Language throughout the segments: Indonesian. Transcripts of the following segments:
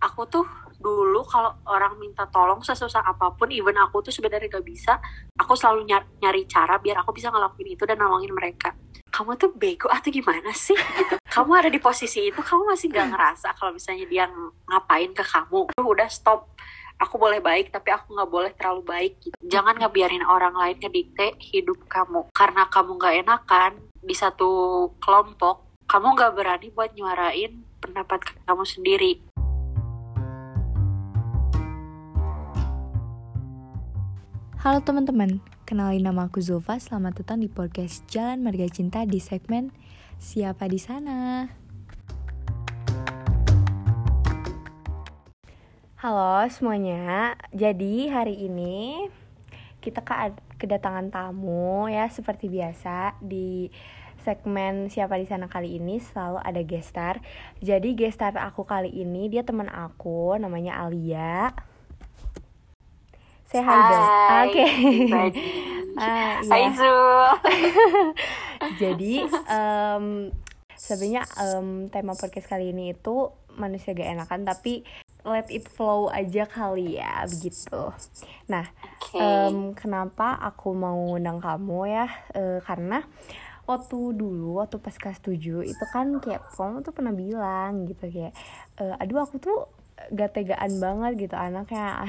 aku tuh dulu kalau orang minta tolong sesusah apa pun even aku tuh sebenarnya gak bisa aku selalu nyari, nyari cara biar aku bisa ngelakuin itu dan nolongin mereka. Kamu tuh bego atau gimana sih? Gitu kamu ada di posisi itu kamu masih gak ngerasa kalau misalnya dia ngapain ke kamu? Udah stop. Aku boleh baik tapi aku nggak boleh terlalu baik gitu. jangan ngebiarin orang lain ngedikte hidup kamu. Karena kamu nggak enakan di satu kelompok kamu nggak berani buat nyuarain pendapat kamu sendiri Halo teman-teman, kenalin nama aku Zulfa. Selamat datang di podcast Jalan Marga Cinta di segmen Siapa di sana? Halo semuanya. Jadi hari ini kita kedatangan tamu ya seperti biasa di segmen siapa di sana kali ini selalu ada gestar. Jadi gestar aku kali ini dia teman aku namanya Alia. Say hi dong. Oke. Ah, Hai Zul. Jadi um, sebenarnya um, tema podcast kali ini itu manusia gak enakan tapi let it flow aja kali ya begitu. Nah, okay. um, kenapa aku mau undang kamu ya? Uh, karena waktu dulu waktu pas kelas 7 itu kan kayak kamu tuh pernah bilang gitu kayak uh, aduh aku tuh gak tegaan banget gitu anaknya.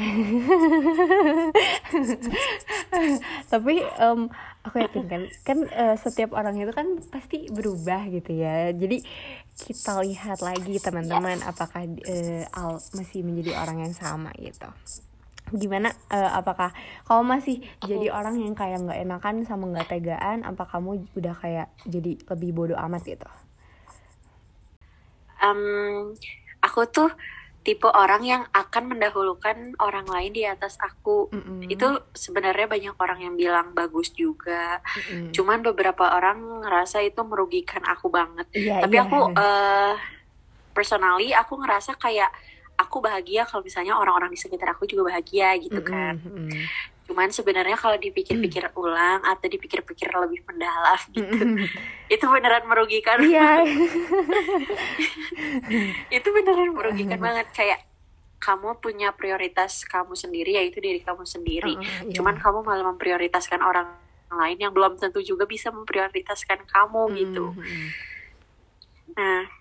Tapi um, aku yakin kan kan uh, setiap orang itu kan pasti berubah gitu ya. Jadi kita lihat lagi teman-teman apakah uh, Al masih menjadi orang yang sama gitu. Gimana uh, apakah kamu masih jadi orang yang kayak nggak enakan sama nggak tegaan? Apa kamu udah kayak jadi lebih bodoh amat gitu? Um, aku tuh tipe orang yang akan mendahulukan orang lain di atas aku. Mm -hmm. Itu sebenarnya banyak orang yang bilang bagus juga. Mm -hmm. Cuman beberapa orang ngerasa itu merugikan aku banget. Yeah, Tapi yeah. aku uh, personally aku ngerasa kayak aku bahagia kalau misalnya orang-orang di sekitar aku juga bahagia gitu kan. Mm -hmm. Cuman sebenarnya kalau dipikir-pikir mm. ulang atau dipikir-pikir lebih mendalam gitu, itu beneran merugikan. Iya. itu beneran merugikan banget kayak kamu punya prioritas kamu sendiri yaitu diri kamu sendiri. Uh, yeah. Cuman kamu malah memprioritaskan orang lain yang belum tentu juga bisa memprioritaskan kamu mm. gitu. Nah,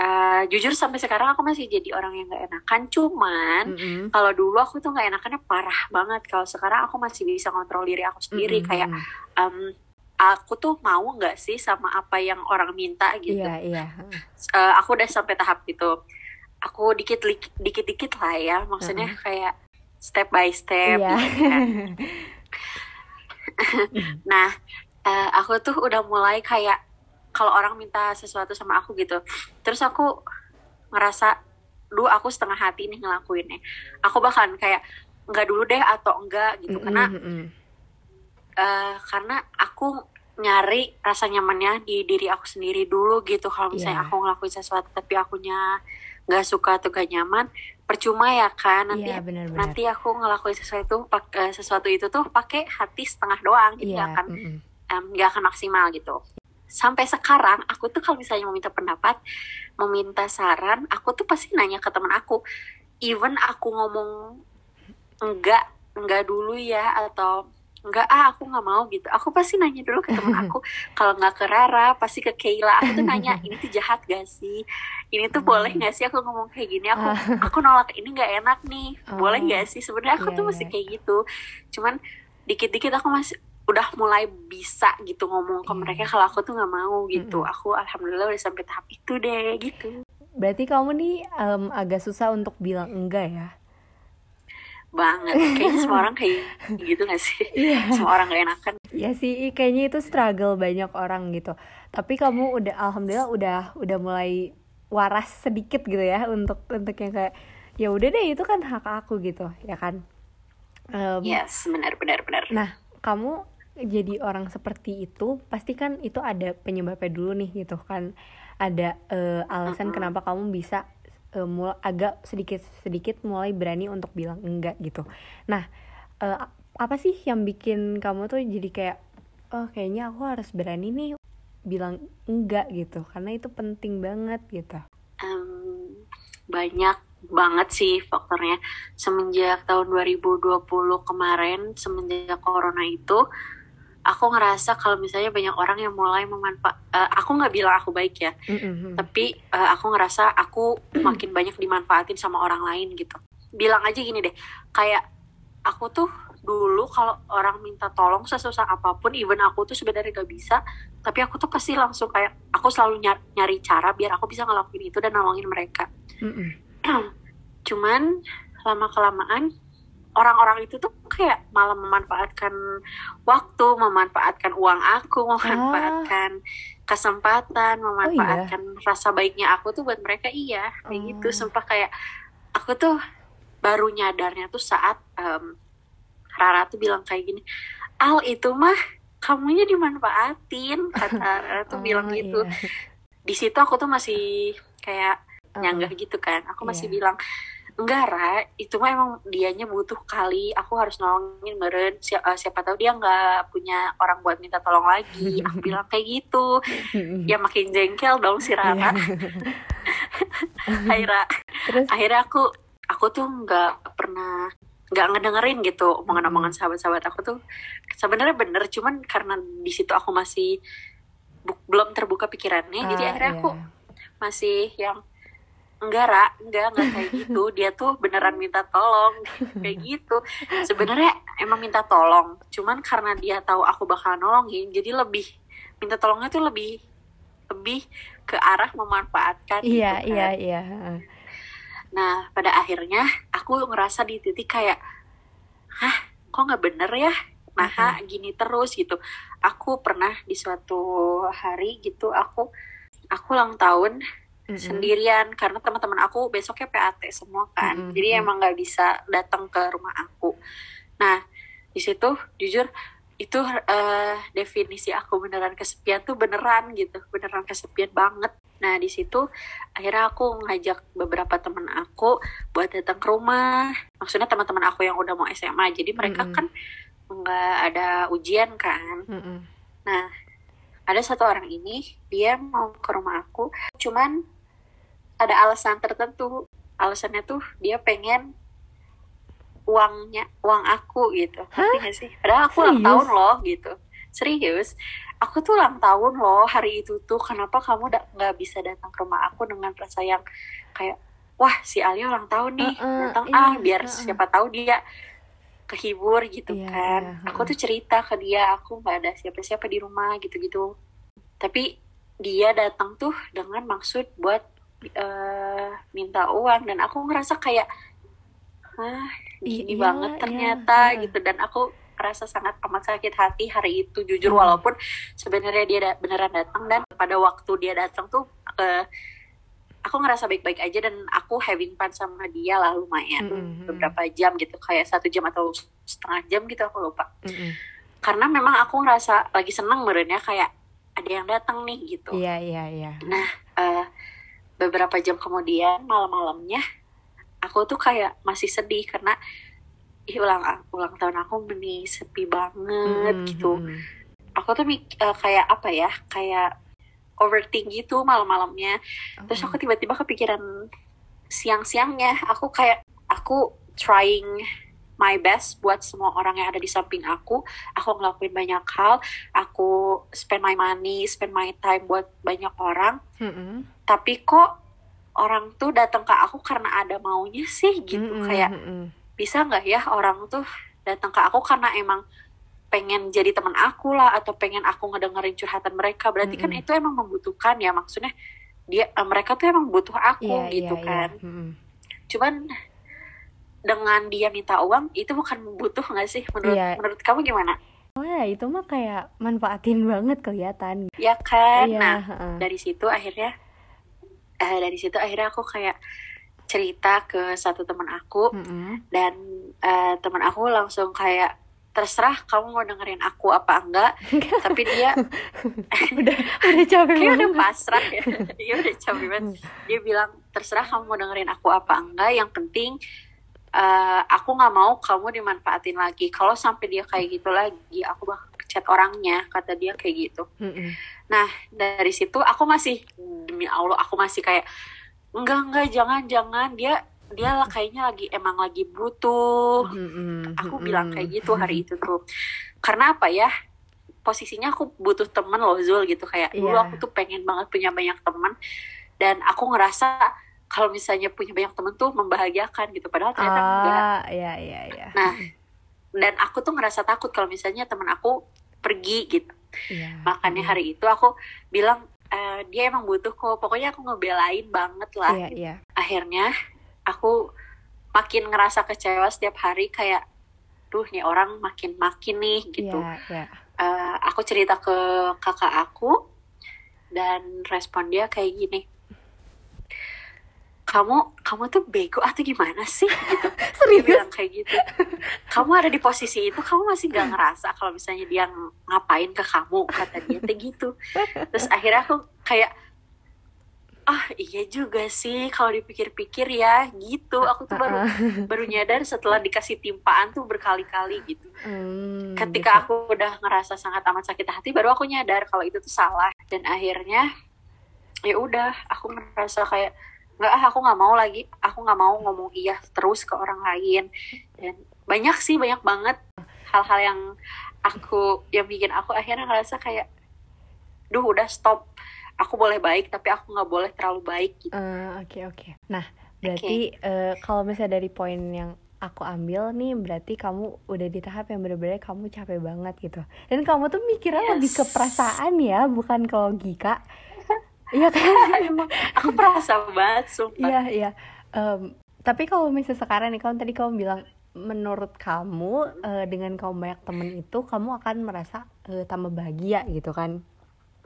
uh, jujur sampai sekarang aku masih jadi orang yang gak enakan cuman mm -hmm. kalau dulu aku tuh gak enakannya parah banget kalau sekarang aku masih bisa kontrol diri aku sendiri mm -hmm. kayak um, aku tuh mau nggak sih sama apa yang orang minta gitu iya, iya. Uh, aku udah sampai tahap gitu aku dikit dikit dikit lah ya maksudnya uh -huh. kayak step by step iya. gitu kan. nah uh, aku tuh udah mulai kayak kalau orang minta sesuatu sama aku gitu terus aku ngerasa duh aku setengah hati nih ngelakuinnya aku bahkan kayak enggak dulu deh atau enggak gitu mm -hmm. karena uh, karena aku nyari rasa nyamannya di diri aku sendiri dulu gitu kalau misalnya yeah. aku ngelakuin sesuatu tapi akunya nggak suka atau gak nyaman percuma ya kan nanti yeah, bener -bener. nanti aku ngelakuin sesuatu pakai sesuatu itu tuh pakai hati setengah doang gitu yeah. akan mm -hmm. um, akan maksimal gitu sampai sekarang aku tuh kalau misalnya mau minta pendapat mau minta saran aku tuh pasti nanya ke teman aku. Even aku ngomong enggak enggak dulu ya atau enggak ah aku nggak mau gitu. Aku pasti nanya dulu ke teman aku. Kalau nggak ke Rara pasti ke Kayla aku tuh nanya ini tuh jahat gak sih? Ini tuh boleh nggak sih aku ngomong kayak gini? Aku aku nolak ini nggak enak nih. Boleh nggak sih? Sebenarnya aku tuh masih iya. kayak gitu. Cuman dikit-dikit aku masih udah mulai bisa gitu ngomong ke hmm. mereka kalau aku tuh nggak mau gitu. Hmm. aku alhamdulillah udah sampai tahap itu deh gitu. Berarti kamu nih um, agak susah untuk bilang enggak ya? Banget. Kayaknya semua orang kayak gitu gak sih? Yeah. semua orang gak enakan. Ya sih kayaknya itu struggle banyak orang gitu. Tapi kamu udah alhamdulillah udah udah mulai waras sedikit gitu ya untuk untuk yang kayak ya udah deh itu kan hak aku gitu ya kan? Um, yes benar benar benar. Nah kamu jadi orang seperti itu pasti kan itu ada penyebabnya dulu nih gitu kan. Ada uh, alasan uh -huh. kenapa kamu bisa uh, mul agak sedikit sedikit mulai berani untuk bilang enggak gitu. Nah uh, apa sih yang bikin kamu tuh jadi kayak oh kayaknya aku harus berani nih bilang enggak gitu. Karena itu penting banget gitu. Um, banyak banget sih faktornya. Semenjak tahun 2020 kemarin semenjak corona itu aku ngerasa kalau misalnya banyak orang yang mulai memanfaat uh, aku nggak bilang aku baik ya mm-hmm. tapi uh, aku ngerasa aku makin banyak dimanfaatin sama orang lain gitu bilang aja gini deh kayak aku tuh dulu kalau orang minta tolong sesusah apa pun even aku tuh sebenarnya gak bisa tapi aku tuh pasti langsung kayak aku selalu nyari, nyari cara biar aku bisa ngelakuin itu dan nolongin mereka mm-hmm. cuman lama kelamaan orang-orang itu tuh kayak malah memanfaatkan waktu, memanfaatkan uang aku, memanfaatkan ah. kesempatan, memanfaatkan oh, iya? rasa baiknya aku tuh buat mereka iya kayak oh. gitu. Sumpah kayak aku tuh baru nyadarnya tuh saat um, Rara tuh bilang kayak gini, Al itu mah kamunya dimanfaatin kata Rara tuh oh, bilang gitu. Iya. Di situ aku tuh masih kayak nyanggah gitu kan. Aku masih yeah. bilang enggak Ra. Itu mah emang dianya butuh kali. Aku harus nolongin meren. Siapa, uh, siapa tahu dia nggak punya orang buat minta tolong lagi. Aku bilang kayak gitu. Ya makin jengkel dong si Rara. Akhirnya Terus? akhirnya aku aku tuh nggak pernah nggak ngedengerin gitu omongan-omongan sahabat-sahabat aku tuh. Sebenarnya bener cuman karena di situ aku masih belum terbuka pikirannya. Uh, jadi akhirnya yeah. aku masih yang enggak ra. Enggak enggak kayak gitu. Dia tuh beneran minta tolong. Kayak gitu. Sebenarnya emang minta tolong. Cuman karena dia tahu aku bakal nolongin jadi lebih minta tolongnya tuh lebih lebih ke arah memanfaatkan iya gitu kan. iya. Iya nah pada akhirnya aku ngerasa di titik kayak hah kok nggak bener ya? Nah uh -huh. gini terus gitu. Aku pernah di suatu hari gitu aku aku ulang tahun mm-hmm. sendirian karena teman-teman aku besoknya PAT semua kan mm-hmm. jadi emang nggak bisa datang ke rumah aku nah di situ jujur itu uh, definisi aku beneran kesepian tuh beneran gitu beneran kesepian banget nah di situ akhirnya aku ngajak beberapa teman aku buat datang ke rumah maksudnya teman-teman aku yang udah mau SMA jadi mereka mm -hmm. kan nggak ada ujian kan mm -hmm. nah ada satu orang ini dia mau ke rumah aku cuman ada alasan tertentu. Alasannya tuh dia pengen uangnya uang aku gitu. Ngerti gak sih? Padahal aku ulang tahun loh gitu. Serius? Aku tuh ulang tahun loh hari itu tuh. Kenapa kamu nggak bisa datang ke rumah aku dengan rasa yang kayak wah si Alia ulang tahun nih uh, uh, datang. iya, ah biar uh, uh. siapa tahu dia kehibur gitu yeah, kan. yeah, uh, aku tuh cerita ke dia aku nggak ada siapa-siapa di rumah gitu-gitu. Tapi dia datang tuh dengan maksud buat uh, minta uang dan aku ngerasa kayak ah gini iya, banget iya. ternyata iya. gitu dan aku rasa sangat amat sakit hati hari itu jujur hmm. walaupun sebenarnya dia da beneran datang dan pada waktu dia datang tuh uh, aku ngerasa baik-baik aja dan aku having fun sama dia lah lumayan mm-hmm. beberapa jam gitu kayak satu jam atau setengah jam gitu aku lupa mm-hmm. karena memang aku ngerasa lagi seneng merenya kayak ada yang datang nih gitu iya iya iya nah uh, beberapa jam kemudian malam-malamnya aku tuh kayak masih sedih karena ih, ulang ulang tahun aku benih sepi banget mm -hmm. gitu aku tuh uh, kayak apa ya kayak overthink gitu malam-malamnya okay. terus aku tiba-tiba kepikiran siang-siangnya aku kayak aku trying my best buat semua orang yang ada di samping aku. Aku ngelakuin banyak hal. Aku spend my money, spend my time buat banyak orang. Mm -hmm tapi kok orang tuh datang ke aku karena ada maunya sih gitu mm -hmm. kayak bisa nggak ya orang tuh datang ke aku karena emang pengen jadi teman aku lah atau pengen aku ngedengerin curhatan mereka berarti mm -hmm. kan itu emang membutuhkan ya maksudnya dia eh, mereka tuh emang butuh aku yeah, gitu yeah, kan yeah. Mm -hmm. cuman dengan dia minta uang itu bukan butuh nggak sih menurut yeah. menurut kamu gimana Oh ya itu mah kayak manfaatin banget kelihatan. Ya kan. Yeah, nah uh. dari situ akhirnya uh, dari situ akhirnya aku kayak cerita ke satu teman aku mm -hmm. dan uh, teman aku langsung kayak terserah kamu mau dengerin aku apa enggak tapi dia udah udah capek banget udah pasrah ya dia udah capek banget mm. dia bilang terserah kamu mau dengerin aku apa enggak yang penting uh, aku nggak mau kamu dimanfaatin lagi kalau sampai dia kayak gitu lagi aku bakal chat orangnya kata dia kayak gitu mm -hmm. nah dari situ aku masih demi allah aku masih kayak enggak enggak jangan jangan dia dia lah kayaknya lagi emang lagi butuh mm-hmm. aku bilang kayak gitu hari itu tuh karena apa ya posisinya aku butuh temen loh Zul gitu kayak yeah. dulu iya. aku tuh pengen banget punya banyak temen dan aku ngerasa kalau misalnya punya banyak temen tuh membahagiakan gitu. Padahal ternyata ah, enggak. iya iya iya. Nah dan aku tuh ngerasa takut kalau misalnya temen aku pergi gitu. Yeah. makanya hari itu aku bilang uh, dia emang butuh kok. Pokoknya aku ngebelain banget lah. Yeah, yeah. akhirnya aku makin ngerasa kecewa setiap hari kayak duh nih orang makin makin nih gitu. Yeah, yeah. Uh, aku cerita ke kakak aku dan respon dia kayak gini kamu kamu tuh bego atau gimana sih? Gitu. Serius? Bilang kayak gitu. Kamu ada di posisi itu kamu masih nggak ngerasa kalau misalnya dia ngapain ke kamu? kata dia kayak gitu. Terus akhirnya aku kayak ah iya juga sih kalau dipikir-pikir ya gitu. Aku tuh baru baru nyadar setelah dikasih timpaan tuh berkali-kali gitu. Hmm, ketika gitu. aku udah ngerasa sangat amat sakit hati baru aku nyadar kalau itu tuh salah. Dan akhirnya ya udah aku ngerasa kayak nggak ah aku nggak mau lagi aku nggak mau ngomong iya terus ke orang lain dan banyak sih banyak banget hal-hal yang aku yang bikin aku akhirnya ngerasa kayak duh udah stop aku boleh baik tapi aku nggak boleh terlalu baik gitu. Uh, oke okay, oke. Okay. Nah berarti okay. uh, eh, kalau misalnya dari poin yang aku ambil nih berarti kamu udah di tahap yang bener-bener kamu capek banget gitu. Dan kamu tuh mikirnya yes. lebih ke perasaan ya bukan ke logika. Iya kan? Emang aku perasa banget sumpah. Iya iya. Um, tapi kalau misalnya sekarang nih, kamu tadi kamu bilang menurut kamu uh, dengan kamu banyak temen itu kamu akan merasa uh, tambah bahagia gitu kan?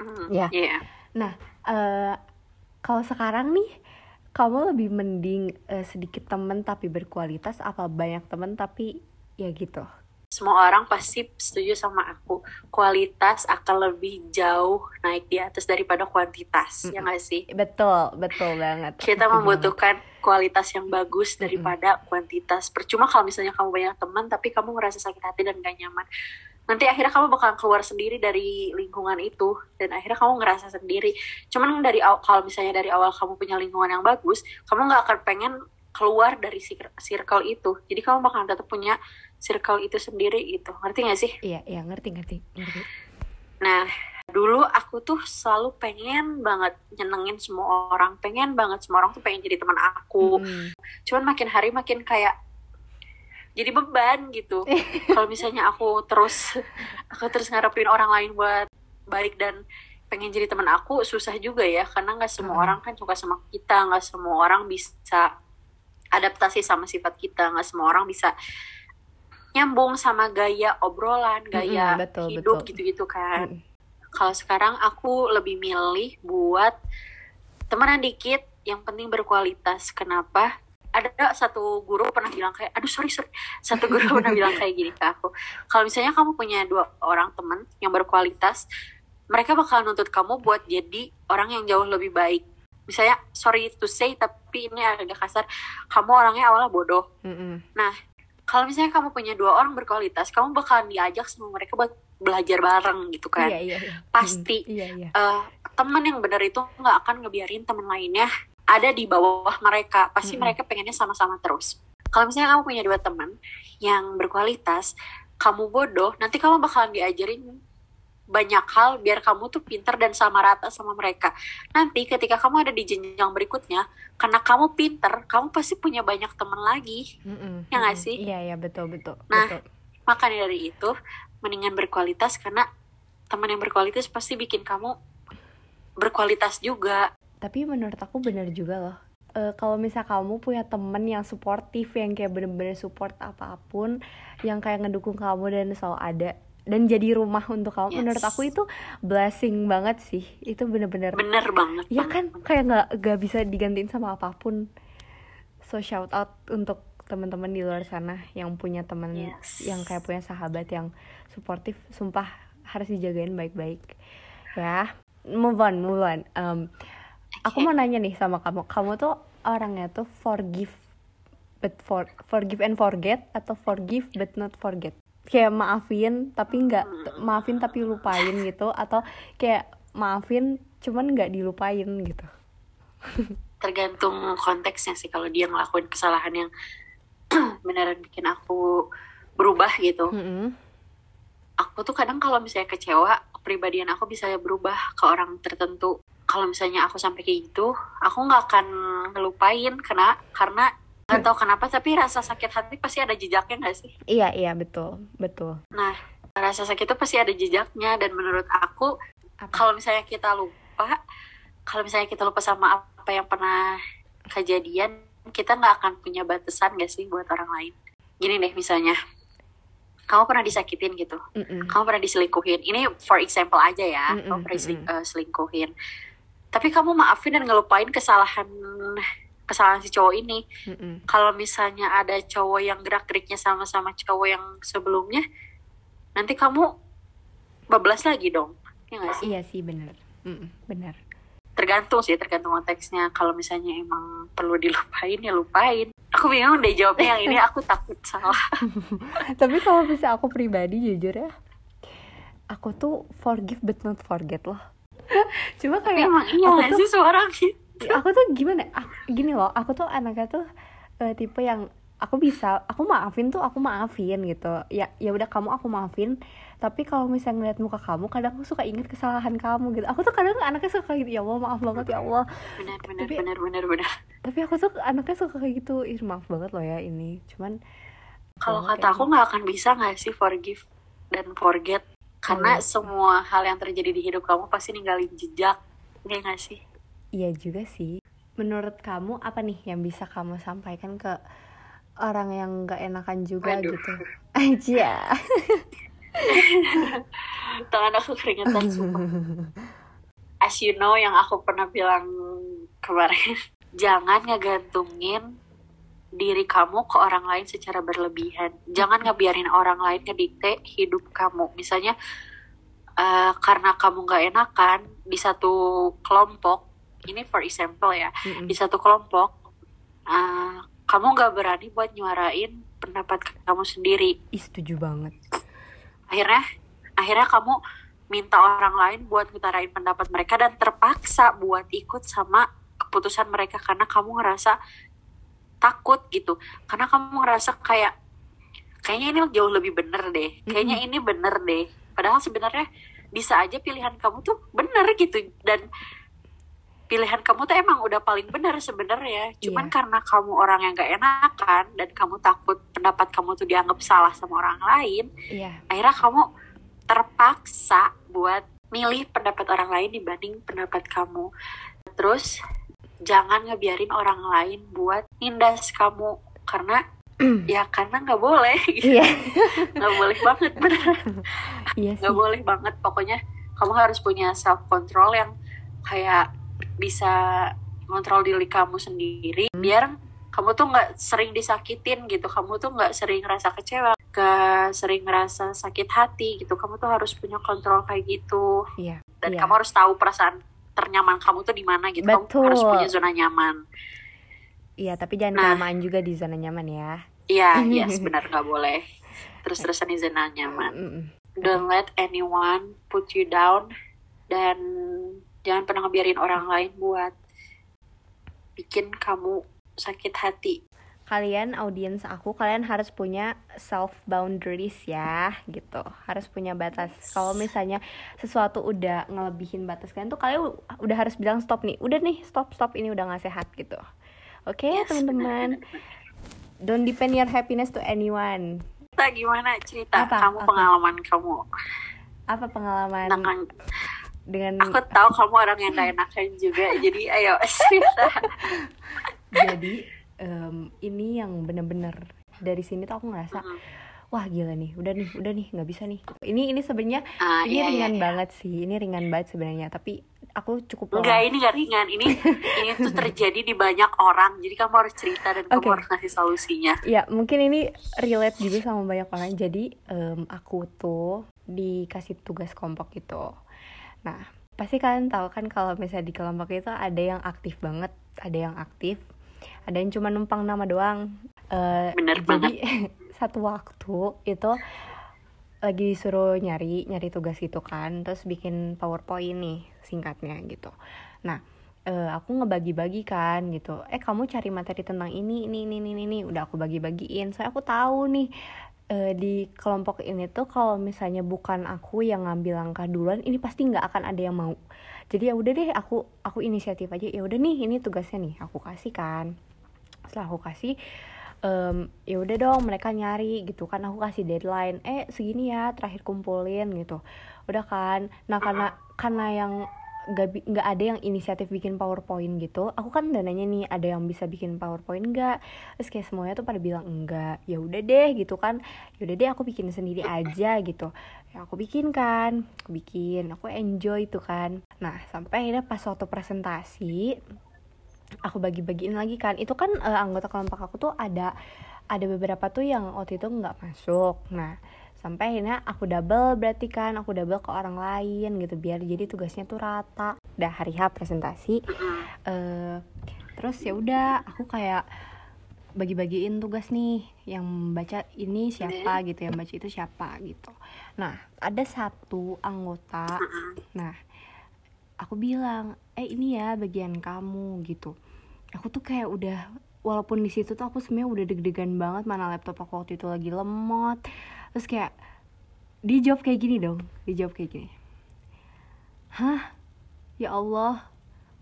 Mm, ya. Yeah. Nah, uh, kalau sekarang nih kamu lebih mending uh, sedikit temen tapi berkualitas apa banyak temen tapi ya gitu? Semua orang pasti setuju sama aku. Kualitas akan lebih jauh naik di atas daripada kuantitas mm -hmm. ya nggak sih? Betul betul banget. Kita membutuhkan kualitas yang bagus daripada mm -hmm. kuantitas. Percuma kalau misalnya kamu banyak teman tapi kamu ngerasa sakit hati dan gak nyaman. Nanti akhirnya kamu bakal keluar sendiri dari lingkungan itu dan akhirnya kamu ngerasa sendiri. Cuman dari kalau misalnya dari awal kamu punya lingkungan yang bagus kamu nggak akan pengen keluar dari circle itu. Jadi kamu bakal tetap punya circle itu sendiri gitu. Ngerti gak sih? Iya iya ngerti ngerti ngerti. Nah dulu aku tuh selalu pengen banget nyenengin semua orang. Pengen banget semua orang tuh pengen jadi teman aku. Mm. cuman makin hari makin kayak jadi beban gitu. Kalau misalnya aku terus aku terus ngarepin orang lain buat baik dan pengen jadi teman aku susah juga ya. Karena nggak semua mm. orang kan suka sama kita. Nggak semua orang bisa adaptasi sama sifat kita nggak semua orang bisa nyambung sama gaya obrolan, gaya mm-hmm, betul, hidup gitu-gitu kan. Mm. Kalau sekarang aku lebih milih buat temenan dikit, yang penting berkualitas. Kenapa? Ada satu guru pernah bilang kayak, aduh sorry sorry, satu guru pernah bilang kayak gini ke aku. Kalau misalnya kamu punya dua orang teman yang berkualitas, mereka bakal nuntut kamu buat jadi orang yang jauh lebih baik. Misalnya, sorry to say, tapi ini agak kasar, kamu orangnya awalnya bodoh. Mm -hmm. Nah, kalau misalnya kamu punya dua orang berkualitas kamu bakalan diajak sama mereka buat belajar bareng gitu kan iya, iya, iya. pasti iya, iya. Uh, teman yang benar itu nggak akan ngebiarin teman lainnya ada di bawah mereka pasti -hmm. mereka pengennya sama-sama terus kalau misalnya kamu punya dua teman yang berkualitas kamu bodoh nanti kamu bakalan diajarin banyak hal biar kamu tuh pinter dan sama rata sama mereka. Nanti ketika kamu ada di jenjang berikutnya, karena kamu pinter, kamu pasti punya banyak teman lagi. Mm -mm, ya nggak sih? Iya iya betul betul. Nah betul. makanya dari itu mendingan berkualitas karena teman yang berkualitas pasti bikin kamu berkualitas juga. Tapi menurut aku benar juga loh. Uh, kalau misal kamu punya temen yang suportif yang kayak bener-bener support apa pun yang kayak ngedukung kamu dan selalu ada dan jadi rumah untuk kamu yes. menurut aku itu blessing banget sih. Itu bener-bener bener banget ya kan? Kayak nggak nggak bisa digantiin sama apa pun. So shout out untuk teman-teman di luar sana yang punya teman yes. yang kayak punya sahabat yang suportif sumpah harus dijagain baik-baik. Ya. Move on move on. Um, aku mau nanya nih sama kamu. Kamu tuh orangnya tuh forgive but for forgive and forget atau forgive but not forget kayak maafin tapi nggak maafin tapi lupain gitu atau kayak maafin cuman nggak dilupain gitu tergantung konteksnya sih kalau dia ngelakuin kesalahan yang beneran bikin aku berubah gitu. Mm -hmm. Aku tuh kadang kalau misalnya kecewa, kepribadian aku bisa berubah ke orang tertentu. Kalau misalnya aku sampai kayak gitu, aku nggak akan ngelupain karena karena nggak tahu kenapa tapi rasa sakit hati pasti ada jejaknya nggak sih? Iya iya betul betul. Nah rasa sakit itu pasti ada jejaknya dan menurut aku kalau misalnya kita lupa, kalau misalnya kita lupa sama apa yang pernah kejadian, kita nggak akan punya batasan gak sih buat orang lain. Gini deh misalnya, kamu pernah disakitin gitu, mm -mm. kamu pernah diselingkuhin. Ini for example aja ya, mm -mm. kamu pernah diselingkuhin. Uh, Tapi kamu maafin dan ngelupain kesalahan kesalahan si cowok ini. Mm -mm. Kalau misalnya ada cowok yang gerak geriknya sama-sama cowok yang sebelumnya, nanti kamu bablas lagi dong, ya gak sih? Iya sih benar, mm -mm, benar. Tergantung sih, tergantung konteksnya. Kalau misalnya emang perlu dilupain ya lupain. Aku bingung deh jawabnya yang ini. Aku takut salah. Tapi kalau bisa aku pribadi jujur ya, aku tuh forgive but not forget loh. Cuma kayak emang iya aku tuh, sih seorang gitu aku tuh gimana aku, gini loh aku tuh anaknya tuh uh, tipe yang aku bisa aku maafin tuh aku maafin gitu. Ya ya udah kamu aku maafin tapi kalau misalnya ngeliat muka kamu kadang aku suka inget kesalahan kamu gitu. Aku tuh kadang anaknya suka gitu ya Allah maaf banget ya Allah. Benar benar tapi, benar benar benar. tapi aku tuh anaknya suka kayak gitu ih maaf banget loh ya ini. Cuman kalau kata aku nggak akan bisa nggak sih forgive dan forget? Karena oh, semua hal yang terjadi di hidup kamu pasti ninggalin jejak ya nggak sih Iya juga sih. Menurut kamu apa nih yang bisa kamu sampaikan ke orang yang gak enakan juga Aduh. gitu? Aja. Tangan aku keringetan semua. As you know yang aku pernah bilang kemarin, jangan ngegantungin diri kamu ke orang lain secara berlebihan. Jangan ngebiarin orang lain ngedikte hidup kamu. Misalnya uh, karena kamu gak enakan di satu kelompok ini for example ya mm-hmm. di satu kelompok uh, kamu nggak berani buat nyuarain pendapat kamu sendiri. Ih, setuju banget. Akhirnya akhirnya kamu minta orang lain buat ngutarain pendapat mereka dan terpaksa buat ikut sama keputusan mereka karena kamu ngerasa takut gitu. Karena kamu ngerasa kayak kayaknya ini jauh lebih bener deh. Kayaknya mm-hmm. ini bener deh. Padahal sebenarnya bisa aja pilihan kamu tuh bener gitu. Dan pilihan kamu tuh emang udah paling benar sebenarnya cuman yeah. karena kamu orang yang gak enakan dan kamu takut pendapat kamu tuh dianggap salah sama orang lain yeah. akhirnya kamu terpaksa buat milih pendapat orang lain dibanding pendapat kamu terus jangan ngebiarin orang lain buat nindas kamu karena ya karena nggak boleh gitu. yeah. nggak boleh banget bener iya nggak boleh banget pokoknya kamu harus punya self control yang kayak bisa ngontrol diri kamu sendiri hmm. biar kamu tuh nggak sering disakitin gitu. Kamu tuh nggak sering ngerasa kecewa ke sering ngerasa sakit hati gitu. Kamu tuh harus punya kontrol kayak gitu. Iya, dan iya. kamu harus tahu perasaan ternyaman kamu tuh di mana gitu. Betul. kamu harus punya zona nyaman. Iya tapi jangan nah, kelamaan juga di zona nyaman ya. Iya iya sebenarnya nggak boleh. Terus terusan di zona nyaman. Don't let anyone put you down. Dan jangan pernah ngebiarin orang lain buat bikin kamu sakit hati. Kalian audiens aku kalian harus punya self boundaries ya gitu. Harus punya batas. Kalau misalnya sesuatu udah ngelebihin batas kalian tuh kalian udah harus bilang stop nih udah nih stop stop ini udah gak sehat gitu. Oke okay, yes, teman-teman? don't depend your happiness to anyone. Kita gimana cerita? Apa, kamu apa? pengalaman kamu. Apa pengalaman? Tentang dengan aku tahu kamu orang yang gak enakan juga jadi ayo cerita. Jadi um, ini yang bener-bener dari sini tuh aku ngerasa hmm. wah gila nih udah nih udah nih nggak bisa nih. Ini ini sebenarnya uh, ini iya, iya ringan iya, banget sih ini ringan banget sebenarnya tapi aku cukup enggak ini gak ringan ini ini tuh terjadi di banyak orang jadi kamu harus cerita dan okay. kamu harus ngasih solusinya. Ya mungkin ini relate juga sama banyak orang jadi um, aku tuh dikasih tugas kelompok gitu Nah, pasti kalian tahu kan kalau misalnya di kelompok itu ada yang aktif banget, ada yang aktif, ada yang cuma numpang nama doang. Uh, Bener jadi satu waktu itu lagi disuruh nyari nyari tugas gitu kan, terus bikin powerpoint nih singkatnya gitu. Nah, uh, aku ngebagi-bagi kan gitu eh kamu cari materi tentang ini ini ini ini ini udah aku bagi-bagiin saya aku tahu nih uh, di kelompok ini tuh kalau misalnya bukan aku yang ngambil langkah duluan ini pasti nggak akan ada yang mau. Jadi ya udah deh aku aku inisiatif aja. Ya udah nih ini tugasnya nih aku kasih kan. Setelah aku kasih um, ya udah dong mereka nyari gitu kan. Aku kasih deadline eh segini ya terakhir kumpulin gitu. Udah kan. Nah karena karena yang nggak nggak ada yang inisiatif bikin powerpoint gitu. Aku kan dananya nih ada yang bisa bikin powerpoint enggak terus kayak semuanya tuh pada bilang enggak ya udah deh gitu kan. Ya udah deh aku bikin sendiri aja gitu. Ya aku bikin kan aku bikin aku enjoy tuh kan. Nah sampai akhirnya pas waktu presentasi aku bagi-bagiin lagi kan. Itu kan uh, anggota kelompok aku tuh ada ada beberapa tuh yang waktu itu nggak masuk. Nah sampai akhirnya aku double berarti kan aku double ke orang lain gitu biar jadi tugasnya tuh rata. Udah hari H presentasi uh, terus ya udah aku kayak bagi-bagiin tugas nih yang baca ini siapa gitu yang baca itu siapa gitu. Nah ada satu anggota nah aku bilang eh ini ya bagian kamu gitu. Aku tuh kayak udah walaupun di situ tuh aku sebenarnya udah deg-degan banget mana laptop aku waktu itu lagi lemot terus kayak dijawab kayak gini dong dijawab kayak gini. Hah? Ya Allah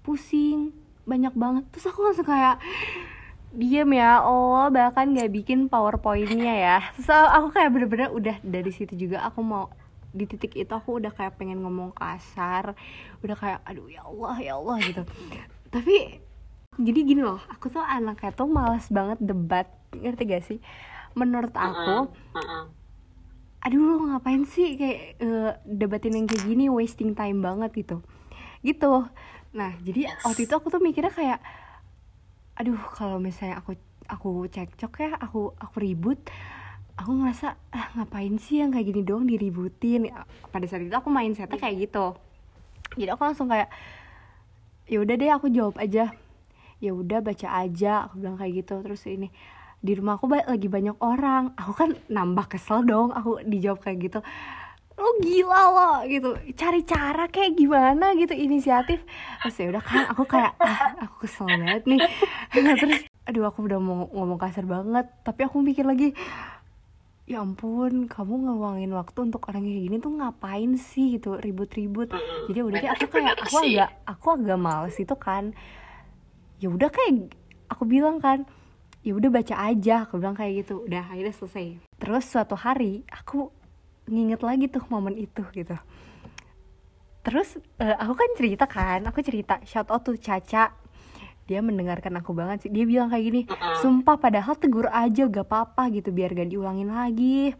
pusing banyak banget. Terus aku langsung kayak diem ya Allah bahkan nggak bikin powerpointnya ya. Terus aku kayak bener-bener udah dari situ juga aku mau di titik itu aku udah kayak pengen ngomong kasar udah kayak aduh ya Allah ya Allah gitu. Tapi jadi gini loh aku tuh anaknya tuh males banget debat ngerti gak sih? Menurut aku uh -uh, uh -uh aduh lo ngapain sih kayak uh, debatin yang kayak gini wasting time banget gitu. Gitu. Nah jadi yes. waktu itu aku tuh mikirnya kayak aduh kalau misalnya aku aku cekcok ya aku aku ribut aku ngerasa ah ngapain sih yang kayak gini doang diributin? Pada saat itu aku main setnya kayak gitu. Jadi aku langsung kayak ya udah deh aku jawab aja. Ya udah baca aja aku bilang kayak gitu. Terus ini di rumah aku lagi banyak orang. Aku kan nambah kesel dong aku dijawab kayak gitu. Lo gila lo gitu. Cari cara kayak gimana gitu inisiatif. Terus ya udah kan aku kayak ah aku kesel banget nih. Nah, terus aduh aku udah mau ngomong kasar banget. Tapi aku mikir lagi ya ampun kamu ngeluangin waktu untuk orang kayak gini tuh ngapain sih? Gitu ribut-ribut. Jadi udah deh aku kayak aku agak aku agak males itu kan. Ya udah kayak aku bilang kan ya udah baca aja aku bilang kayak gitu. Udah akhirnya selesai. Terus suatu hari aku nginget lagi tuh momen itu gitu. Terus uh, aku kan cerita kan aku cerita shout out tuh Caca. Dia mendengarkan aku banget sih. Dia bilang kayak gini sumpah padahal tegur aja gak apa-apa gitu biar gak diulangin lagi.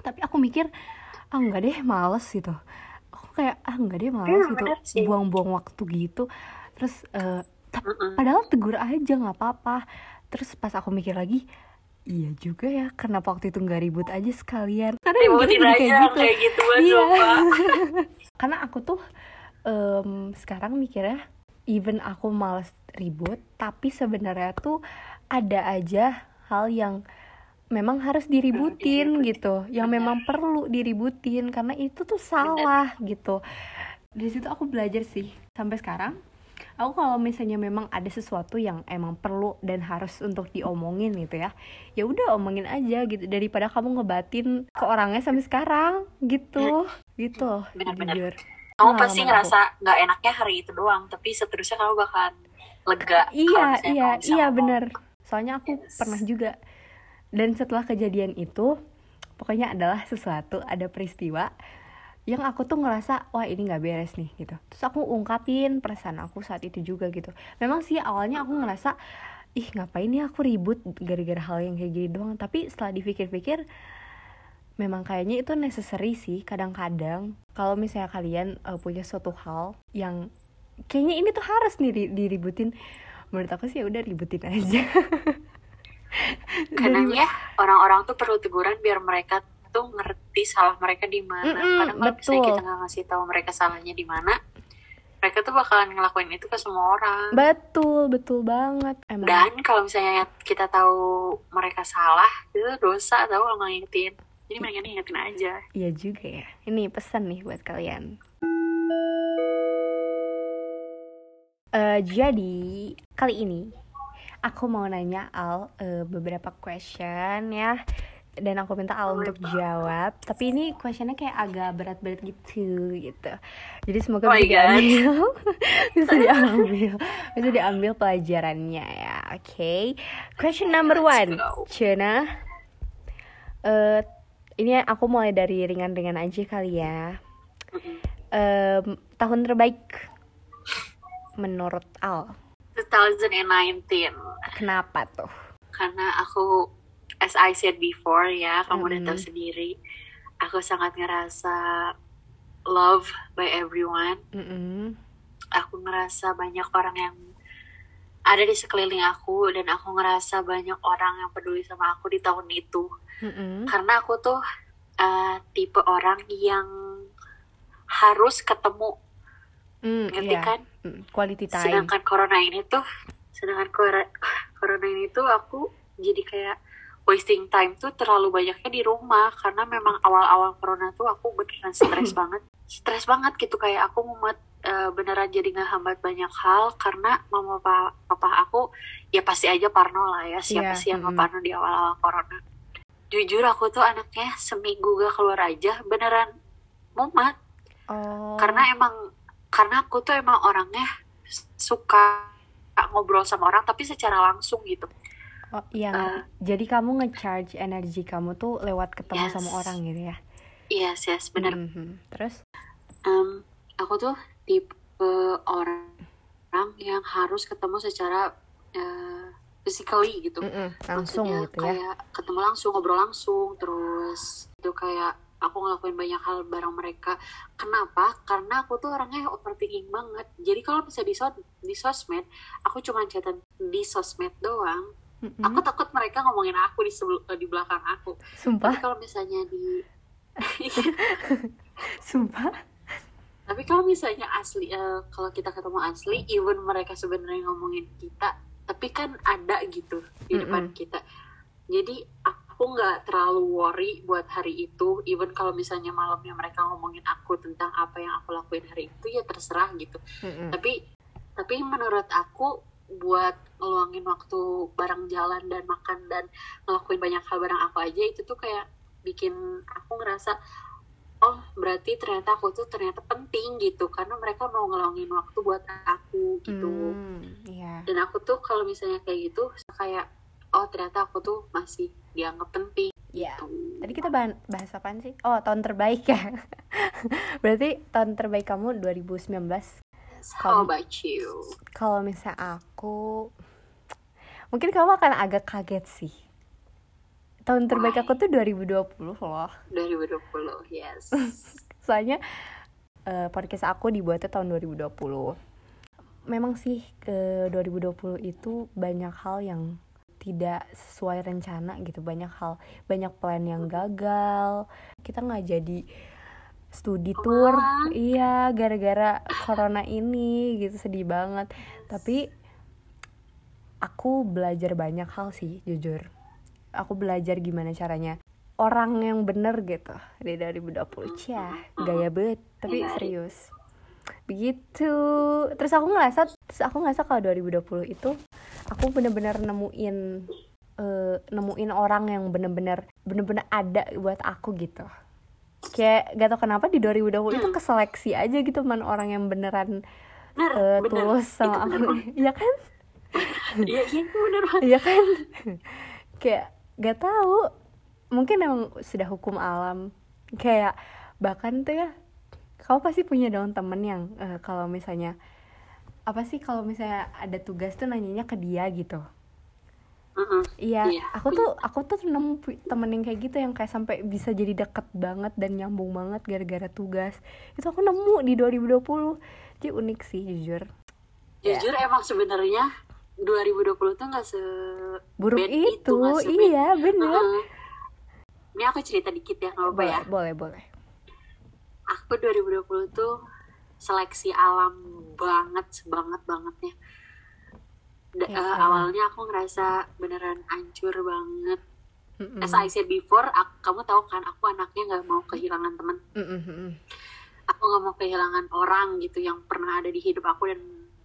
Tapi aku mikir ah enggak deh males gitu. Aku kayak ah enggak deh males iya, gitu. buang-buang waktu gitu. Terus uh, padahal tegur aja nggak apa-apa terus pas aku mikir lagi Iya juga ya, kenapa waktu itu nggak ribut aja sekalian? Karena ributin aja kayak gitu, kayak gitu iya. Karena aku tuh um, sekarang mikirnya, even aku males ribut, tapi sebenarnya tuh ada aja hal yang memang harus diributin gitu, yang memang perlu diributin karena itu tuh salah gitu. Di situ aku belajar sih sampai sekarang aku kalau misalnya memang ada sesuatu yang emang perlu dan harus untuk diomongin gitu ya ya udah omongin aja gitu daripada kamu ngebatin ke orangnya sampai sekarang gitu. Gitu bener-bener kamu pasti ngerasa nggak enaknya hari itu doang tapi seterusnya kamu bakal lega iya iya iya bener. Soalnya aku yes. pernah juga dan setelah kejadian itu pokoknya adalah sesuatu ada peristiwa yang aku tuh ngerasa wah ini nggak beres nih gitu. Terus aku ungkapin perasaan aku saat itu juga gitu. Memang sih awalnya aku ngerasa ih ngapain nih aku ribut gara-gara hal yang kayak gini doang? Tapi setelah dipikir-pikir memang kayaknya itu necessary sih kadang-kadang. Kalau misalnya kalian uh, punya suatu hal yang kayaknya ini tuh harus nih diributin. Menurut aku sih ya udah ributin aja. Kadang ya orang-orang tuh perlu teguran biar mereka tuh ngerti salah mereka di mana. Mm -mm, kadang kalau misalnya kita nggak ngasih tahu mereka salahnya di mana mereka tuh bakalan ngelakuin itu ke semua orang. Betul betul banget. Emang. Dan kalau misalnya kita tahu mereka salah itu dosa tahu kalau ngingetin. Jadi mereka ngingetin aja. Iya juga ya. Ini pesan nih buat kalian. Uh, jadi kali ini aku mau nanya Al uh, beberapa question ya dan aku minta Al untuk jawab. Tapi ini questionnya kayak agak berat-berat gitu gitu. Jadi semoga oh bisa diambil. Bisa diambil. Bisa diambil pelajarannya ya. Oke. Okay. question number one. Cina uh, ini aku mulai dari ringan-ringan aja kali ya. Um, tahun terbaik menurut Al? 2019. Kenapa tuh? Karena aku, as I said before ya, kamu mm. udah tahu sendiri, aku sangat ngerasa love by everyone. Mm -hmm. Aku ngerasa banyak orang yang ada di sekeliling aku dan aku ngerasa banyak orang yang peduli sama aku di tahun itu. Mm -hmm. Karena aku tuh uh, tipe orang yang harus ketemu, mm, ngerti yeah. kan? quality time sedangkan corona ini tuh sedangkan corona ini tuh aku jadi kayak wasting time tuh terlalu banyaknya di rumah karena memang awal-awal corona tuh aku beneran stres banget stres banget gitu kayak aku mumet uh, beneran jadi ngehambat banyak hal karena mama papa, papa aku ya pasti aja parno lah ya siapa yeah. sih yang mm -hmm. parno di awal-awal corona jujur aku tuh anaknya seminggu gak keluar aja beneran mumet oh. karena emang karena aku tuh emang orangnya suka ngobrol sama orang tapi secara langsung gitu oh iya. Uh, jadi kamu ngecharge energi kamu tuh lewat ketemu yes. sama orang gitu ya? Yes yes benar mm -hmm. terus? Um, aku tuh tipe orang yang harus ketemu secara uh, physically gitu. Mm -mm, langsung Maksudnya, gitu ya? kayak ketemu langsung ngobrol langsung terus itu kayak aku ngelakuin banyak hal bareng mereka. Kenapa? Karena aku tuh orangnya overthinking banget. Jadi kalau bisa di, sos di sosmed aku cuma catatan di sosmed doang mm-hmm. aku takut mereka ngomongin aku di sebelum di belakang aku sumpah tapi kalau misalnya di sumpah tapi kalau misalnya asli uh, kalau kita ketemu asli even mereka sebenarnya ngomongin kita tapi kan ada gitu di mm-hmm. depan kita jadi aku nggak terlalu worry buat hari itu even kalau misalnya malamnya mereka ngomongin aku tentang apa yang aku lakuin hari itu ya terserah gitu mm-hmm. tapi tapi menurut aku buat ngeluangin waktu bareng jalan dan makan dan ngelakuin banyak hal bareng aku aja itu tuh kayak bikin aku ngerasa oh berarti ternyata aku tuh ternyata penting gitu karena mereka mau ngeluangin waktu buat aku gitu mm, yeah. dan aku tuh kalau misalnya kayak gitu kayak oh ternyata aku tuh masih dianggap penting Ya. Gitu. Tadi kita bahas, bahas apa sih? Oh, tahun terbaik ya. Berarti tahun terbaik kamu 2019. How about you? Kalau misal aku mungkin kamu akan agak kaget sih. Tahun terbaik Why? aku tuh 2020 loh. 2020, yes. Soalnya uh, podcast aku dibuatnya tahun 2020. Memang sih ke 2020 itu banyak hal yang tidak sesuai rencana gitu banyak hal banyak plan yang gagal kita nggak jadi studi tour. oh. iya gara-gara corona ini gitu sedih banget. Tapi aku belajar banyak hal sih jujur. Aku belajar gimana caranya orang yang bener gitu di 2020 cia gaya banget tapi serius. Begitu. Terus aku ngerasa terus aku ngerasa kalau 2020 itu aku bener-bener nemuin uh, nemuin orang yang bener-bener bener-bener ada buat aku gitu kayak gak tau kenapa di 2020 hmm. itu keseleksi aja gitu man orang yang beneran bener, uh, bener. tulus sama aku. Iya kan? Iya iya bener iya kan? Kayak gak tahu. Mungkin emang sudah hukum alam. Kayak bahkan tuh ya kamu pasti punya dong temen yang uh, kalau misalnya apa sih kalau misalnya ada tugas tuh nanyanya ke dia gitu uh-uh. iya yeah, aku tuh aku tuh nemu temen yang kayak gitu yang kayak sampai bisa jadi deket banget dan nyambung banget gara-gara tugas. Itu aku nemu di 2020 jadi unik sih jujur. Jujur yeah. emang sebenarnya 2020 tuh gak se buruk itu, itu iya bener. Uh-huh. ini aku cerita dikit ya nggak apa ya? boleh boleh. Aku 2020 tuh seleksi alam banget banget bangetnya da, ya, uh, awalnya aku ngerasa beneran hancur banget mm -mm. as I said before aku, kamu tahu kan aku anaknya nggak mau kehilangan teman mm -mm. aku nggak mau kehilangan orang gitu yang pernah ada di hidup aku dan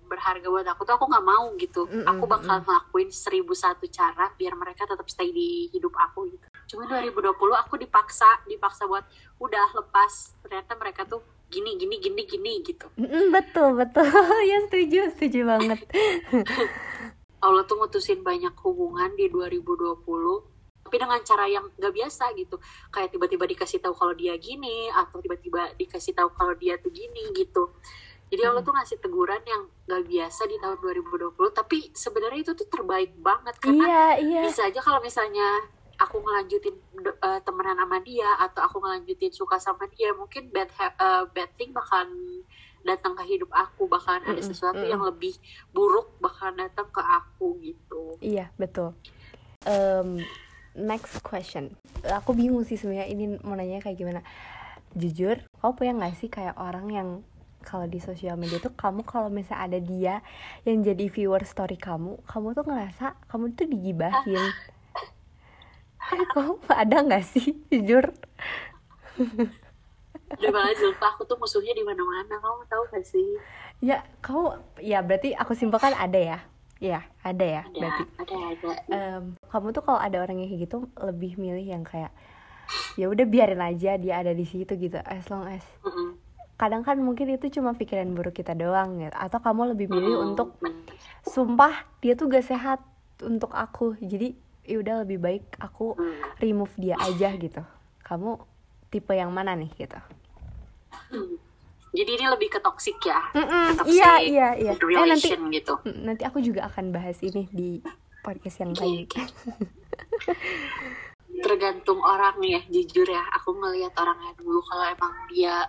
berharga buat aku tuh aku nggak mau gitu. Mm -mm, aku bakal ngelakuin seribu satu cara biar mereka tetap stay di hidup aku gitu. Cuma 2020 aku dipaksa dipaksa buat udah lepas. Ternyata mereka tuh gini gini gini gini gitu. Mm, betul betul. Ya setuju setuju banget. Allah tuh mutusin banyak hubungan di 2020 tapi dengan cara yang gak biasa gitu. Kayak tiba-tiba dikasih tahu kalau dia gini atau tiba-tiba dikasih tahu kalau dia tuh gini gitu jadi Allah tuh ngasih teguran yang gak biasa di tahun 2020 tapi sebenarnya itu tuh terbaik banget. Karena iya, iya. bisa aja kalau misalnya aku ngelanjutin uh, temenan sama dia atau aku ngelanjutin suka sama dia mungkin bad uh, bad thing bakalan datang ke hidup aku mm -mm, ada sesuatu mm -mm. yang lebih buruk bakalan datang ke aku gitu. Iya betul. Um, next question. Aku bingung sih sebenarnya ini mau nanya kayak gimana. Jujur kau punya nggak sih kayak orang yang kalau di sosial media tuh kamu kalau misalnya ada dia yang jadi viewer story kamu kamu tuh ngerasa kamu tuh digibahin. Kamu ada nggak sih? Jujur. Daripada Zulfa aku tuh musuhnya di mana-mana. Kamu tahu gak sih? Ya kamu ya berarti aku simpulkan ada ya? Ya ada ya ada, berarti. ada ada. Um, kamu tuh kalau ada orang yang kayak gitu lebih milih yang kayak ya udah biarin aja dia ada di situ gitu as long as mm -mm kadang kan mungkin itu cuma pikiran buruk kita doang ya. Atau kamu lebih milih hmm. untuk sumpah dia tuh gak sehat untuk aku. Jadi ya udah lebih baik aku hmm. remove dia aja gitu. Kamu tipe yang mana nih gitu? Hmm. jadi ini lebih ke toxic ya? Mm -mm, iya iya iya. Eh, nanti gitu. Nanti aku juga akan bahas ini di podcast yang lain. Okay. tergantung orang ya jujur ya. Aku ngelihat orangnya dulu kalau emang dia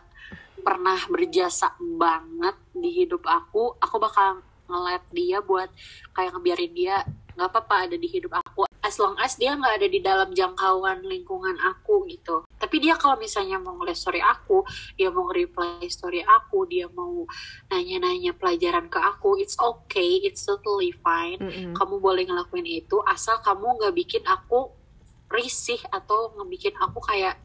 pernah berjasa banget di hidup aku aku bakal ngeliat dia buat kayak ngebiarin dia nggak apa-apa ada di hidup aku as long as dia nggak ada di dalam jangkauan lingkungan aku gitu. Tapi dia kalau misalnya mau ngeliat story aku dia mau reply story aku dia mau nanya-nanya pelajaran ke aku it's okay it's totally fine. Mm -hmm. kamu boleh ngelakuin itu asal kamu nggak bikin aku risih atau ngebikin aku kayak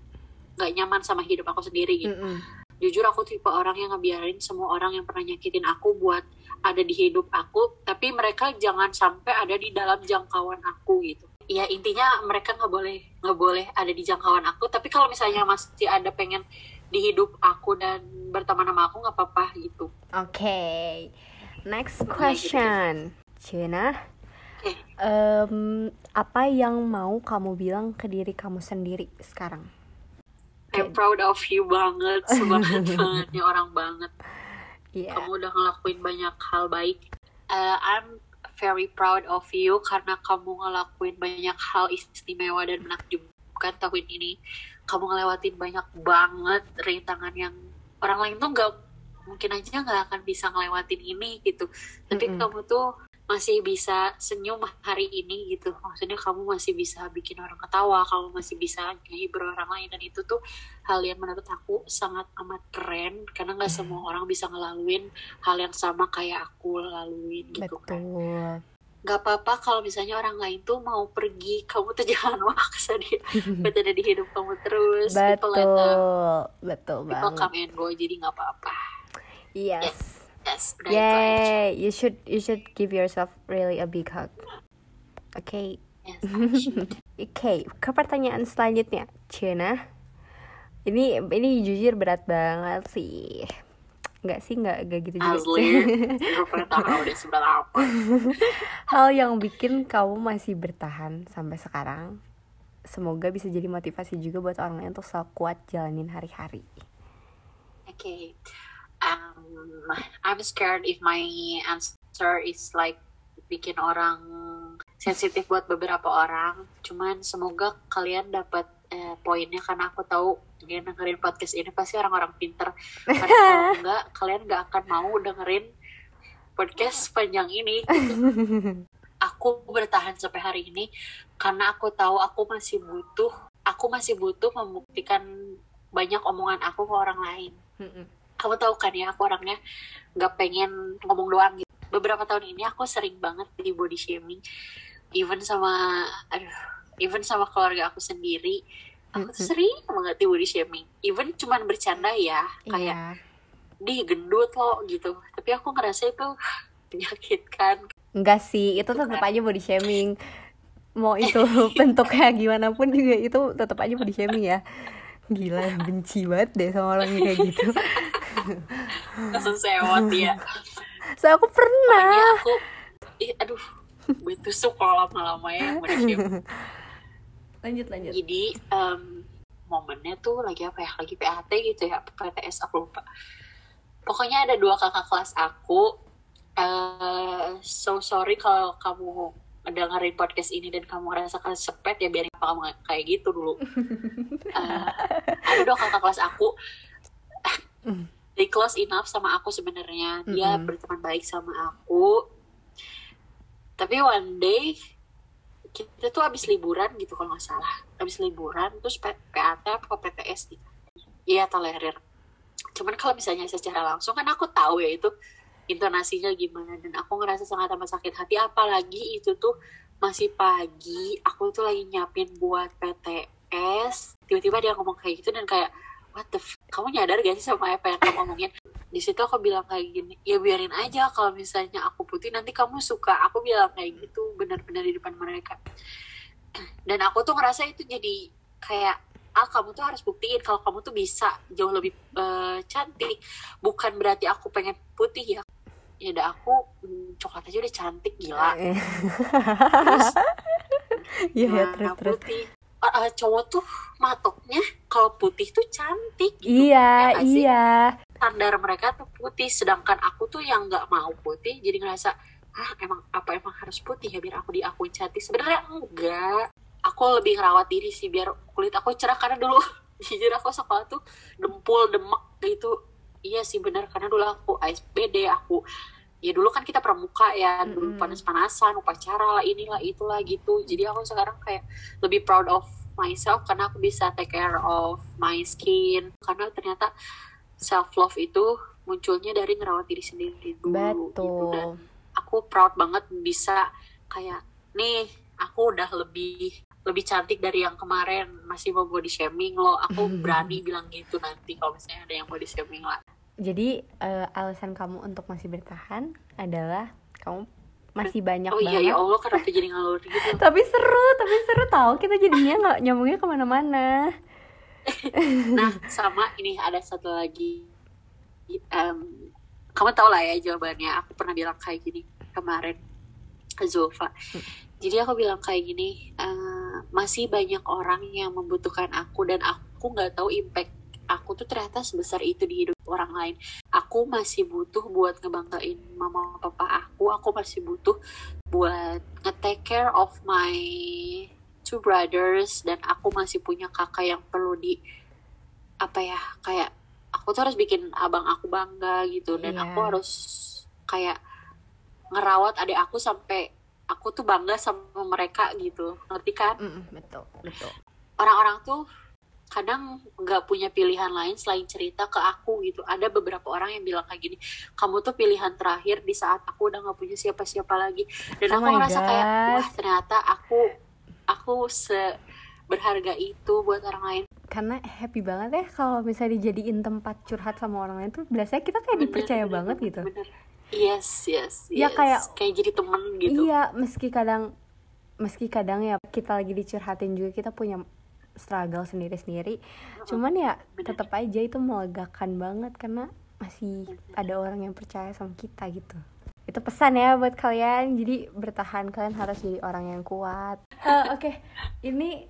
nggak nyaman sama hidup aku sendiri gitu. Mm -hmm jujur aku tipe orang yang ngebiarin semua orang yang pernah nyakitin aku buat ada di hidup aku tapi mereka jangan sampai ada di dalam jangkauan aku gitu ya intinya mereka nggak boleh nggak boleh ada di jangkauan aku tapi kalau misalnya masih ada pengen di hidup aku dan berteman sama aku nggak apa-apa gitu oke okay. next question Cina okay. um, apa yang mau kamu bilang ke diri kamu sendiri sekarang I'm proud of you banget sebanget bangetnya orang banget yeah. kamu udah ngelakuin banyak hal baik uh, I'm very proud of you karena kamu ngelakuin banyak hal istimewa dan menakjubkan tahun ini kamu ngelewatin banyak banget rintangan yang orang lain tuh nggak mungkin aja nggak akan bisa ngelewatin ini gitu tapi mm -hmm. kamu tuh masih bisa senyum hari ini gitu. Maksudnya kamu masih bisa bikin orang ketawa kamu masih bisa menghibur orang lain. Dan itu tuh hal yang menurut aku sangat amat keren karena nggak semua orang bisa ngelaluin hal yang sama kayak aku laluin gitu kan. Betul. kan nggak apa-apa kalau misalnya orang lain tuh mau pergi kamu tuh jangan maksa dia buat ada di hidup kamu terus. Betul betul, betul banget people come and go jadi nggak apa-apa. Yes, yes Yes, Yay! You should you should give yourself really a big hug. Oke. Okay. Yes, Oke, okay, ke pertanyaan selanjutnya, Cina. Ini ini jujur berat banget sih. Enggak sih, enggak enggak gitu juga Asli, Hal yang bikin kamu masih bertahan sampai sekarang. Semoga bisa jadi motivasi juga buat orang lain untuk selalu kuat jalanin hari-hari. Oke. Okay um, I'm scared if my answer is like bikin orang sensitif buat beberapa orang. Cuman semoga kalian dapat eh, poinnya karena aku tahu yang dengerin podcast ini pasti orang-orang pinter. Karena kalau enggak, kalian nggak akan mau dengerin podcast panjang ini. aku bertahan sampai hari ini karena aku tahu aku masih butuh, aku masih butuh membuktikan banyak omongan aku ke orang lain kamu tahu kan ya aku orangnya nggak pengen ngomong doang gitu. Beberapa tahun ini aku sering banget di body shaming. Even sama aduh even sama keluarga aku sendiri aku tuh sering banget di body shaming. Even cuman bercanda ya kayak yeah. di gendut loh gitu. Tapi aku ngerasa itu menyakitkan. Enggak sih itu tetap aja body shaming. Mau itu bentuknya gimana pun juga itu tetap aja body shaming ya. Gila benci banget deh sama orang kayak gitu langsung sewot ya so aku pernah. Pokoknya aku ih, aduh gue tusuk kalau lama-lama ya lanjut lanjut. Jadi um, momennya tuh lagi apa ya? Lagi PAT gitu ya PTS aku lupa. Pokoknya ada dua kakak kelas aku uh, so sorry kalau kamu dengerin podcast ini dan kamu ngerasa sepet ya biarin apa kamu kayak gitu dulu. Uh, ada dua kakak kelas aku they close enough sama aku sebenarnya. Dia mm -hmm. berteman baik sama aku. Tapi one day kita tuh habis liburan gitu kalau nggak salah. Habis liburan terus PAT apa PTS gitu. Iya tolerir. Cuman kalau misalnya secara langsung kan aku tahu ya itu intonasinya gimana. Dan aku ngerasa sangat amat sakit hati. Apalagi itu tuh masih pagi aku tuh lagi nyiapin buat PTS tiba-tiba dia ngomong kayak gitu dan kayak what the f? Kamu nyadar gak sih sama apa yang kamu ngomongin di situ aku bilang kayak gini ya biarin aja kalau misalnya aku putih nanti kamu suka. Aku bilang kayak gitu benar-benar di depan mereka. Dan aku tuh ngerasa itu jadi kayak ah kamu tuh harus buktiin kalau kamu tuh bisa jauh lebih uh, cantik. Bukan berarti aku pengen putih ya. Ya udah aku hmm, coklat aja udah cantik gila. Terus ya, ya, terus, terus. putih uh, cowok tuh matoknya kalau putih tuh cantik gitu. iya ya iya. Standar mereka tuh putih sedangkan aku tuh yang nggak mau putih jadi ngerasa ah emang apa emang harus putih ya biar aku diakuin cantik? Sebenarnya enggak. Aku lebih ngerawat diri sih biar kulit aku cerah karena dulu jujur aku sekolah tuh dempul demek gitu. Iya sih benar karena dulu aku ASBD aku ya dulu kan kita pramuka ya dulu mm -hmm. panas-panasan upacara lah inilah itulah gitu. Jadi aku sekarang kayak lebih proud of myself karena aku bisa take care of my skin. Karena ternyata self love itu munculnya dari ngerawat diri sendiri dulu Betul. gitu. Dan aku proud banget bisa kayak nih aku udah lebih lebih cantik dari yang kemarin. Masih mau body shaming lo aku berani bilang gitu nanti kalau misalnya ada yang body shaming lah jadi uh, alasan kamu untuk masih bertahan adalah kamu masih banyak oh iya ya Allah kenapa jadi ngalur gitu? Tapi seru tapi seru tahu kita jadinya nggak nyambungnya ke mana-mana. Nah sama ini ada satu lagi. Um, kamu tau lah ya jawabannya. Aku pernah bilang kayak gini kemarin ke Zulfa. Hmm. Jadi aku bilang kayak gini uh, masih banyak orang yang membutuhkan aku dan aku nggak tahu impact aku tuh ternyata sebesar itu di hidup orang lain. Aku masih butuh buat ngebanggain mama papa aku. Aku masih butuh buat nge-take care of my two brothers. Dan aku masih punya kakak yang perlu di apa ya kayak aku tuh harus bikin abang aku bangga gitu. Dan yeah. aku harus kayak ngerawat adik aku sampai aku tuh bangga sama mereka gitu. Ngerti kan? Mm, betul betul. Orang-orang tuh kadang nggak punya pilihan lain selain cerita ke aku gitu. Ada beberapa orang yang bilang kayak gini kamu tuh pilihan terakhir di saat aku udah nggak punya siapa-siapa lagi. Dan oh aku ngerasa God. kayak wah ternyata aku aku se berharga itu buat orang lain. Karena happy banget ya kalau misalnya dijadiin tempat curhat sama orang lain tuh biasanya kita kayak bener, dipercaya bener, banget gitu. bener. Yes yes ya yes. kayak kayak jadi temen gitu. iya meski kadang meski kadang ya kita lagi dicurhatin juga kita punya struggle sendiri-sendiri. Cuman ya tetap aja itu melegakan banget karena masih ada orang yang percaya sama kita gitu. Itu pesan ya buat kalian. Jadi bertahan kalian harus jadi orang yang kuat. Uh, oke. Okay. ini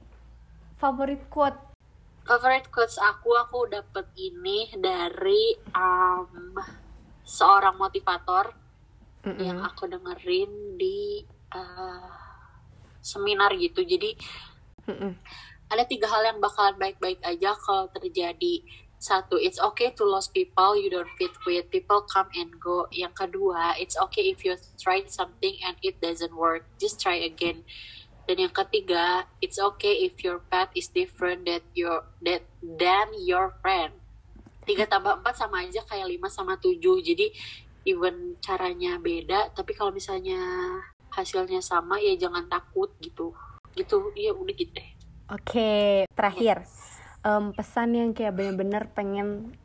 favorit quote. Favorite quotes aku aku dapet ini dari um, seorang motivator mm -hmm. yang aku dengerin di uh, seminar gitu. Jadi mm -hmm. Ada tiga hal yang bakalan baik-baik aja kalau terjadi. Satu it's okay to lose people you don't fit with people come and go. Yang kedua it's okay if you try something and it doesn't work. Just try again. Dan yang ketiga it's okay if your path is different that your that than your friend. Tiga tambah empat sama aja kayak lima sama tujuh. Jadi even caranya beda tapi kalau misalnya hasilnya sama ya jangan takut gitu. Gitu iya udah gitu deh oke terakhir. Yes. um, pesan yang kayak bener-bener pengen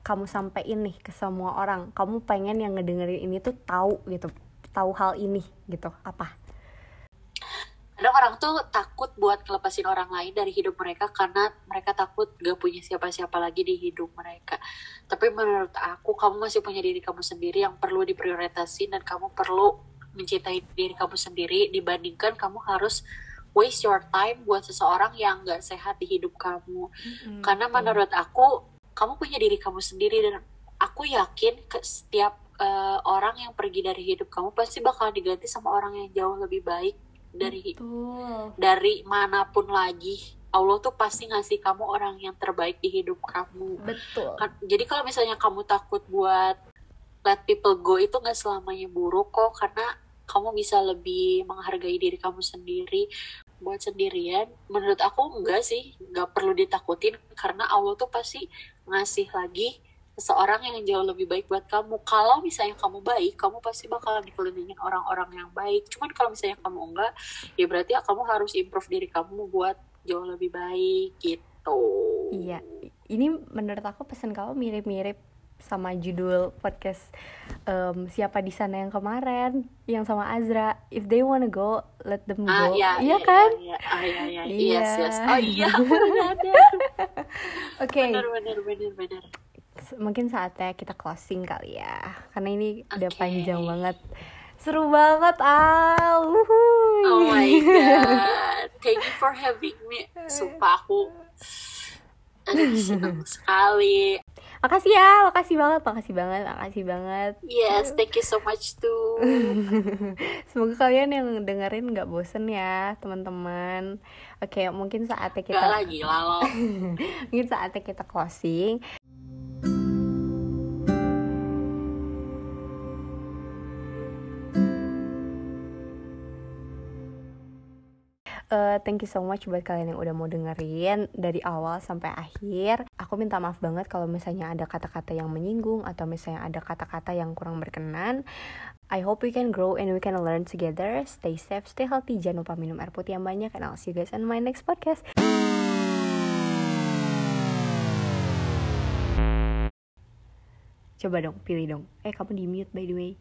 kamu sampein nih ke semua orang. Kamu pengen yang ngedengerin ini tuh tahu gitu tahu hal ini gitu. Apa? Kadang orang tuh takut buat ngelepasin orang lain dari hidup mereka karena mereka takut gak punya siapa-siapa lagi di hidup mereka. Tapi menurut aku kamu masih punya diri kamu sendiri yang perlu diprioritasin dan kamu perlu mencintai diri kamu sendiri dibandingkan kamu harus waste your time buat seseorang yang gak sehat di hidup kamu mm-hmm. karena menurut aku kamu punya diri kamu sendiri dan aku yakin ke setiap uh, orang yang pergi dari hidup kamu pasti bakal diganti sama orang yang jauh lebih baik dari Betul. dari mana pun lagi Allah tuh pasti ngasih kamu orang yang terbaik di hidup kamu. Betul. Kan, jadi kalau misalnya kamu takut buat let people go itu nggak selamanya buruk kok karena kamu bisa lebih menghargai diri kamu sendiri buat sendirian menurut aku enggak sih nggak perlu ditakutin karena Allah tuh pasti ngasih lagi seseorang yang jauh lebih baik buat kamu. Kalau misalnya kamu baik, kamu pasti bakalan dikelilingin orang-orang yang baik. Cuman kalau misalnya kamu enggak, ya berarti ya kamu harus improve diri kamu buat jauh lebih baik gitu. Iya, ini menurut aku pesan kamu mirip-mirip sama judul podcast um, siapa di sana yang kemarin yang sama Azra. If they wanna go let them ah, go. iya, iya, iya kan? iya, ah, iya, iya. iya. yes yes. Oh iya oke. Okay. benar benar benar. Benar mungkin saatnya kita closing kali ya. Karena ini okay. udah panjang banget. Seru banget Al. Oh my god. Thank you for having me. Sumpah aku senang sekali. Makasih ya makasih banget makasih banget makasih banget. Yes thank you so much too. Semoga kalian yang dengerin nggak bosen ya teman-teman. Oke mungkin saatnya kita gak lagi lalu mungkin saatnya kita closing uh, thank you so much buat kalian yang udah mau dengerin dari awal sampai akhir. Aku minta maaf banget kalau misalnya ada kata-kata yang menyinggung atau misalnya ada kata-kata yang kurang berkenan. I hope we can grow and we can learn together. Stay safe, stay healthy. Jangan lupa minum air putih yang banyak. And I'll see you guys on my next podcast. Coba dong, pilih dong. Eh, kamu di mute by the way.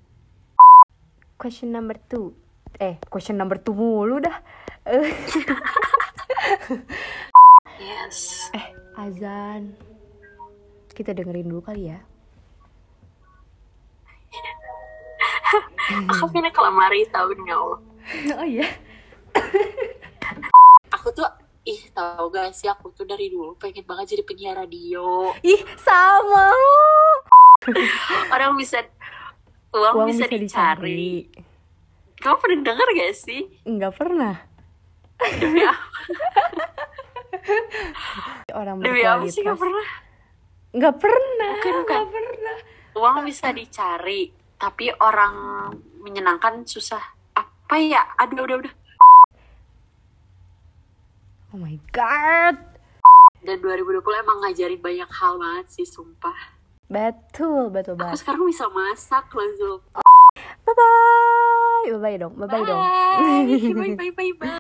Question number two. Eh, question number two mulu dah. yes. Eh, azan. Kita dengerin dulu kali ya. aku pindah ke lemari tahun nggak Oh iya. aku tuh ih tau gak sih aku tuh dari dulu pengen banget jadi penyiar radio. Ih sama. Orang bisa uang, uang bisa, bisa dicari. dicari. Kamu pernah denger gak sih? Enggak pernah. Demi apa? Orang demi apa sih gak pernah? Nggak pernah bukan, bukan. Gak pernah. Uang bisa dicari tapi orang menyenangkan susah. Apa ya? Aduh udah udah. Oh my god. Dan 2020 emang ngajarin banyak hal banget sih sumpah. Betul betul banget. aku sekarang bisa masak loh Zul bye bye. Bye bye dong bye bye, bye bye bye bye bye